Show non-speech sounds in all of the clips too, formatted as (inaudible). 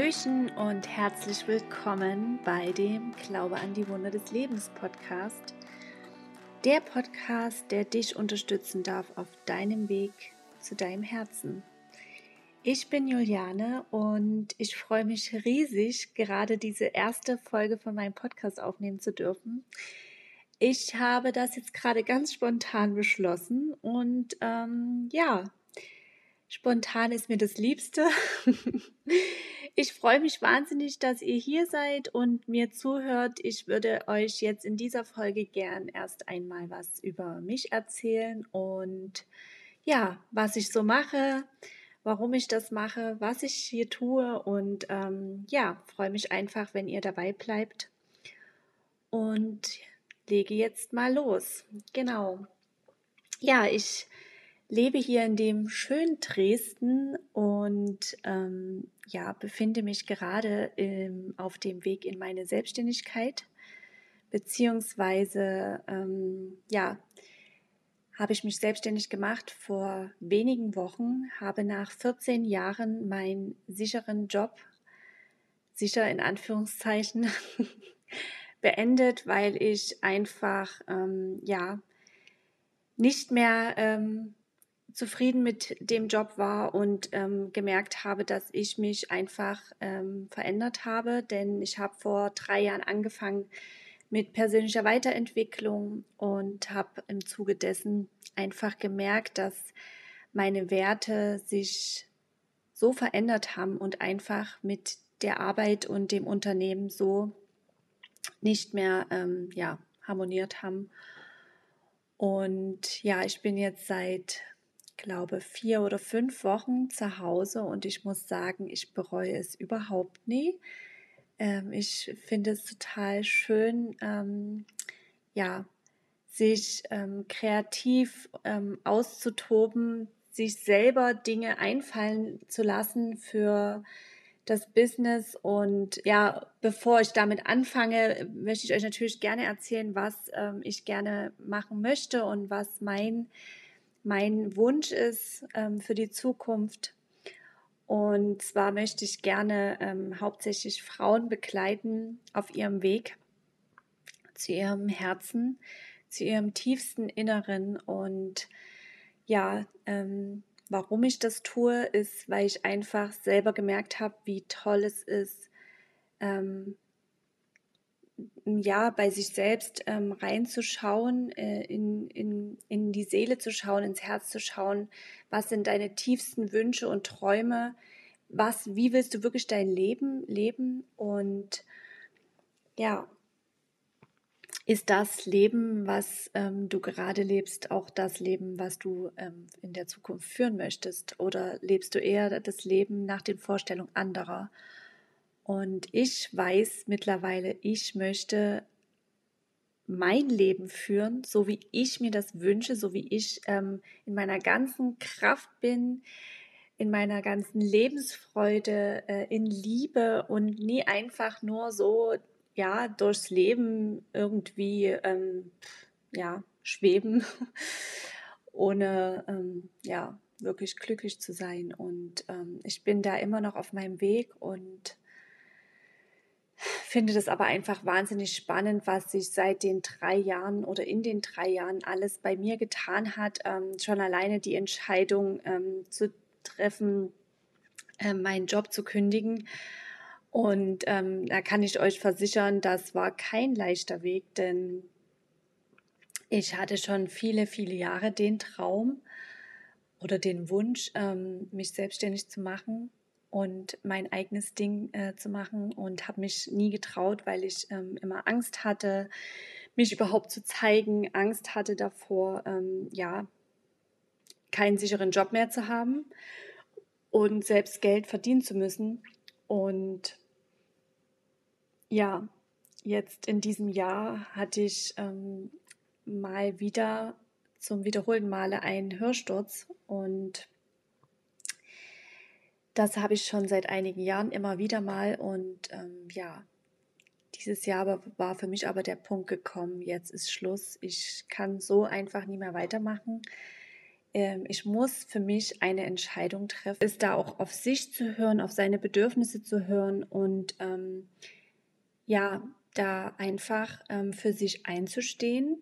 Hallöchen und herzlich willkommen bei dem Glaube an die Wunder des Lebens Podcast. Der Podcast, der dich unterstützen darf auf deinem Weg zu deinem Herzen. Ich bin Juliane und ich freue mich riesig, gerade diese erste Folge von meinem Podcast aufnehmen zu dürfen. Ich habe das jetzt gerade ganz spontan beschlossen und ähm, ja, Spontan ist mir das Liebste. (laughs) Ich freue mich wahnsinnig, dass ihr hier seid und mir zuhört. Ich würde euch jetzt in dieser Folge gern erst einmal was über mich erzählen und ja, was ich so mache, warum ich das mache, was ich hier tue und ähm, ja, freue mich einfach, wenn ihr dabei bleibt und lege jetzt mal los. Genau. Ja, ich lebe hier in dem schönen Dresden und ähm, ja, befinde mich gerade im, auf dem Weg in meine Selbstständigkeit, beziehungsweise ähm, ja, habe ich mich selbstständig gemacht vor wenigen Wochen, habe nach 14 Jahren meinen sicheren Job, sicher in Anführungszeichen, (laughs) beendet, weil ich einfach ähm, ja nicht mehr ähm, zufrieden mit dem Job war und ähm, gemerkt habe, dass ich mich einfach ähm, verändert habe, denn ich habe vor drei Jahren angefangen mit persönlicher Weiterentwicklung und habe im Zuge dessen einfach gemerkt, dass meine Werte sich so verändert haben und einfach mit der Arbeit und dem Unternehmen so nicht mehr ähm, ja, harmoniert haben. Und ja, ich bin jetzt seit glaube, vier oder fünf Wochen zu Hause und ich muss sagen, ich bereue es überhaupt nie. Ähm, ich finde es total schön, ähm, ja, sich ähm, kreativ ähm, auszutoben, sich selber Dinge einfallen zu lassen für das Business. Und ja, bevor ich damit anfange, möchte ich euch natürlich gerne erzählen, was ähm, ich gerne machen möchte und was mein mein Wunsch ist ähm, für die Zukunft. Und zwar möchte ich gerne ähm, hauptsächlich Frauen begleiten auf ihrem Weg zu ihrem Herzen, zu ihrem tiefsten Inneren. Und ja, ähm, warum ich das tue, ist, weil ich einfach selber gemerkt habe, wie toll es ist, ähm, ja, bei sich selbst ähm, reinzuschauen, äh, in, in, in die Seele zu schauen, ins Herz zu schauen, was sind deine tiefsten Wünsche und Träume, was, wie willst du wirklich dein Leben leben und ja, ist das Leben, was ähm, du gerade lebst, auch das Leben, was du ähm, in der Zukunft führen möchtest? Oder lebst du eher das Leben nach den Vorstellungen anderer? Und ich weiß mittlerweile, ich möchte mein Leben führen, so wie ich mir das wünsche, so wie ich ähm, in meiner ganzen Kraft bin, in meiner ganzen Lebensfreude, äh, in Liebe und nie einfach nur so, ja, durchs Leben irgendwie, ähm, ja, schweben, (laughs) ohne, ähm, ja, wirklich glücklich zu sein. Und ähm, ich bin da immer noch auf meinem Weg und finde das aber einfach wahnsinnig spannend, was sich seit den drei Jahren oder in den drei Jahren alles bei mir getan hat. Ähm, schon alleine die Entscheidung ähm, zu treffen, äh, meinen Job zu kündigen. Und ähm, da kann ich euch versichern, das war kein leichter Weg, denn ich hatte schon viele, viele Jahre den Traum oder den Wunsch, ähm, mich selbstständig zu machen und mein eigenes Ding äh, zu machen und habe mich nie getraut, weil ich ähm, immer Angst hatte, mich überhaupt zu zeigen, Angst hatte davor, ähm, ja, keinen sicheren Job mehr zu haben und selbst Geld verdienen zu müssen. Und ja, jetzt in diesem Jahr hatte ich ähm, mal wieder zum wiederholten Male einen Hörsturz und das habe ich schon seit einigen Jahren immer wieder mal und ähm, ja, dieses Jahr war für mich aber der Punkt gekommen, jetzt ist Schluss. Ich kann so einfach nie mehr weitermachen. ähm, ich muss für mich eine Entscheidung treffen, ist da auch auf sich zu hören, auf seine Bedürfnisse zu hören und ähm, ja, da einfach ähm, für sich einzustehen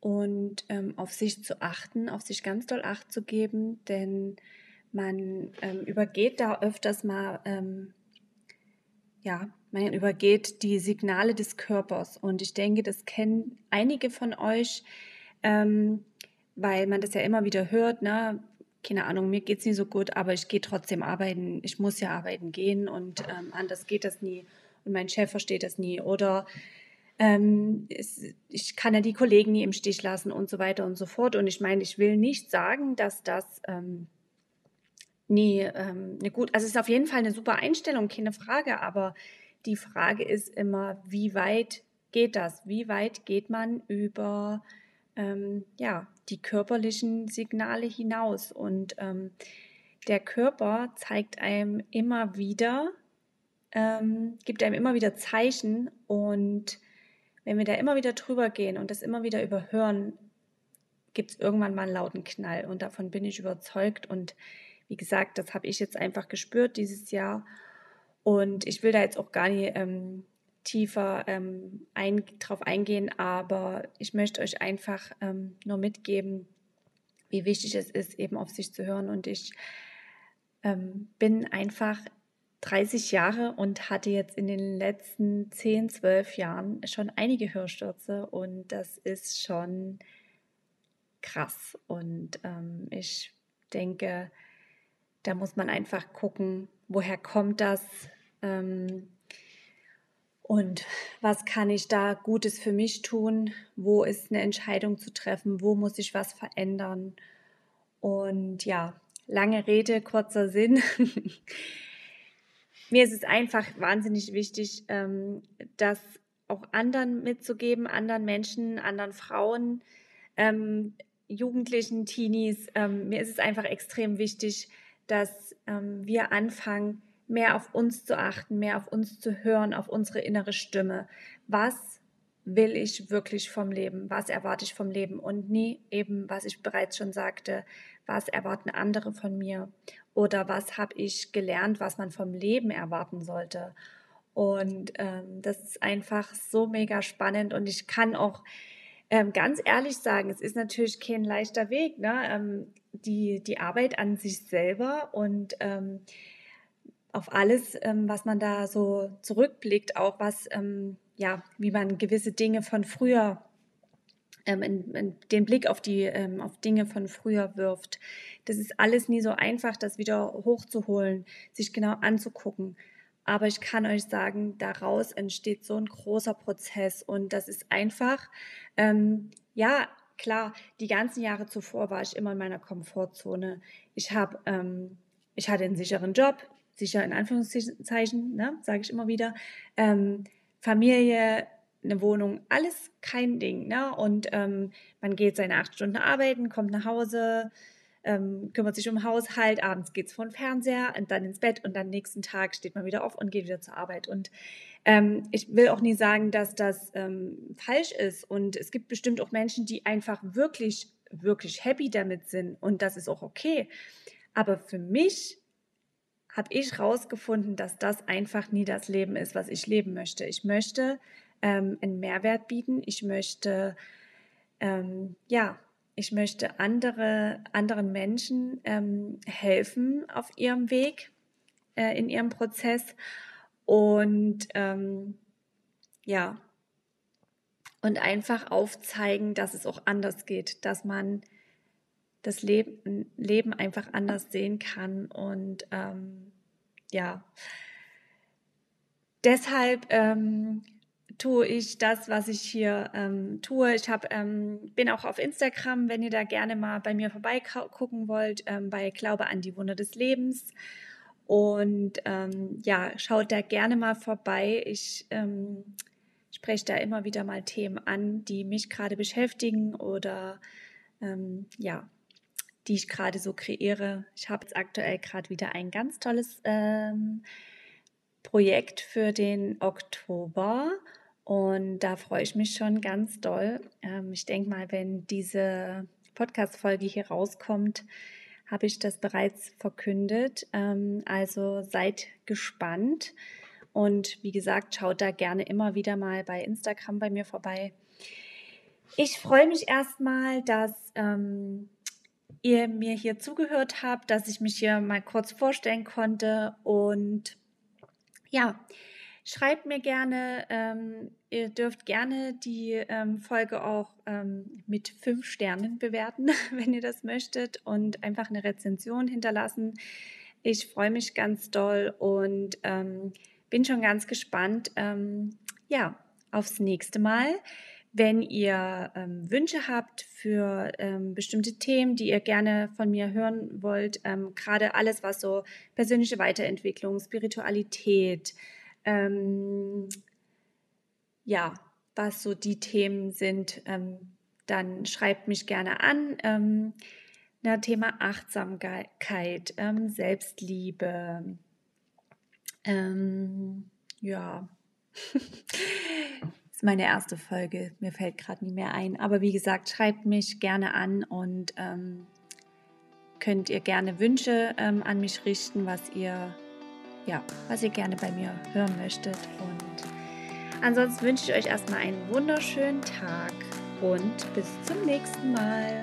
und ähm, auf sich zu achten, auf sich ganz doll Acht zu geben, denn man ähm, übergeht da öfters mal, ähm, ja, man übergeht die Signale des Körpers und ich denke, das kennen einige von euch, ähm, weil man das ja immer wieder hört, ne? keine Ahnung, mir geht es nicht so gut, aber ich gehe trotzdem arbeiten, ich muss ja arbeiten gehen und ähm, anders geht das nie und mein Chef versteht das nie oder ähm, ich kann ja die Kollegen nie im Stich lassen und so weiter und so fort. Und ich meine, ich will nicht sagen, dass das ähm, nie ähm, eine gut, also es ist auf jeden Fall eine super Einstellung, keine Frage, aber die Frage ist immer, wie weit geht das? Wie weit geht man über ähm, ja, die körperlichen Signale hinaus? Und ähm, der Körper zeigt einem immer wieder, ähm, gibt einem immer wieder Zeichen und wenn wir da immer wieder drüber gehen und das immer wieder überhören, gibt es irgendwann mal einen lauten Knall und davon bin ich überzeugt und wie gesagt, das habe ich jetzt einfach gespürt dieses Jahr und ich will da jetzt auch gar nicht ähm, tiefer ähm, ein, drauf eingehen, aber ich möchte euch einfach ähm, nur mitgeben, wie wichtig es ist, eben auf sich zu hören und ich ähm, bin einfach 30 Jahre und hatte jetzt in den letzten 10, 12 Jahren schon einige Hörstürze und das ist schon krass. Und ähm, ich denke, da muss man einfach gucken, woher kommt das ähm, und was kann ich da Gutes für mich tun, wo ist eine Entscheidung zu treffen, wo muss ich was verändern. Und ja, lange Rede, kurzer Sinn. (laughs) mir ist es einfach wahnsinnig wichtig, ähm, das auch anderen mitzugeben, anderen Menschen, anderen Frauen, ähm, Jugendlichen, Teenies. Ähm, mir ist es einfach extrem wichtig, dass ähm, wir anfangen, mehr auf uns zu achten, mehr auf uns zu hören, auf unsere innere Stimme. Was will ich wirklich vom Leben? Was erwarte ich vom Leben? Und nie eben, was ich bereits schon sagte, was erwarten andere von mir? Oder was habe ich gelernt, was man vom Leben erwarten sollte? Und ähm, das ist einfach so mega spannend und ich kann auch ähm, ganz ehrlich sagen, es ist natürlich kein leichter Weg, ne? Ähm, die, die Arbeit an sich selber und ähm, auf alles, ähm, was man da so zurückblickt, auch was, ähm, ja, wie man gewisse Dinge von früher ähm, in, in den Blick auf die ähm, auf Dinge von früher wirft. Das ist alles nie so einfach, das wieder hochzuholen, sich genau anzugucken. Aber ich kann euch sagen, daraus entsteht so ein großer Prozess und das ist einfach, ähm, ja, klar, die ganzen Jahre zuvor war ich immer in meiner Komfortzone. Ich habe, ähm, ich hatte einen sicheren Job, sicher in Anführungszeichen, ne, sage ich immer wieder, ähm, Familie, eine Wohnung, alles kein Ding. Ne? Und ähm, man geht seine acht Stunden arbeiten, kommt nach Hause, ähm, kümmert sich um Haushalt, abends geht es vor den Fernseher und dann ins Bett und dann nächsten Tag steht man wieder auf und geht wieder zur Arbeit. Und ähm, ich will auch nie sagen, dass das ähm, falsch ist. Und es gibt bestimmt auch Menschen, die einfach wirklich, wirklich happy damit sind und das ist auch okay. Aber für mich habe ich herausgefunden, dass das einfach nie das Leben ist, was ich leben möchte. Ich möchte ähm, einen Mehrwert bieten. Ich möchte, ähm, ja, ich möchte andere, anderen Menschen ähm, helfen auf ihrem Weg, äh, in ihrem Prozess. Und ähm, ja, und einfach aufzeigen, dass es auch anders geht, dass man das Leben, Leben einfach anders sehen kann und ähm, ja, deshalb ähm, tue ich das, was ich hier ähm, tue. Ich hab, ähm, bin auch auf Instagram, wenn ihr da gerne mal bei mir vorbeigucken wollt, ähm, bei Glaube an die Wunder des Lebens. Und ähm, ja, schaut da gerne mal vorbei. Ich ähm, spreche da immer wieder mal Themen an, die mich gerade beschäftigen oder ähm, ja, die ich gerade so kreiere. Ich habe jetzt aktuell gerade wieder ein ganz tolles Projekt für den Oktober und da freue ich mich schon ganz doll. Ähm, ich denke mal, wenn diese die Podcast-Folge hier rauskommt, habe ich das bereits verkündet. Ähm, also seid gespannt. Und wie gesagt, schaut da gerne immer wieder mal bei Instagram bei mir vorbei. Ich freue mich erstmal, dass ähm, ihr mir hier zugehört habt, dass ich mich hier mal kurz vorstellen konnte. Und ja, schreibt mir gerne, ähm, ihr dürft gerne die ähm, Folge auch ähm, mit fünf Sternen bewerten, (laughs) wenn ihr das möchtet, und einfach eine Rezension hinterlassen. Ich freue mich ganz doll und ähm, bin schon ganz gespannt, ähm, ja, aufs nächste Mal. Wenn ihr ähm, Wünsche habt für ähm, bestimmte Themen, die ihr gerne von mir hören wollt, ähm, gerade alles, was so persönliche Weiterentwicklung, Spiritualität, ähm, ja, was so die Themen sind, ähm, dann schreibt mich gerne an. Ähm, na, Thema Achtsamkeit, Selbstliebe, ja. (laughs) meine erste Folge. Mir fällt gerade nie mehr ein. Aber wie gesagt, schreibt mich gerne an und ähm, könnt ihr gerne Wünsche ähm, an mich richten, was ihr, ja, was ihr gerne bei mir hören möchtet. Und ansonsten wünsche ich euch erstmal einen wunderschönen Tag und bis zum nächsten Mal.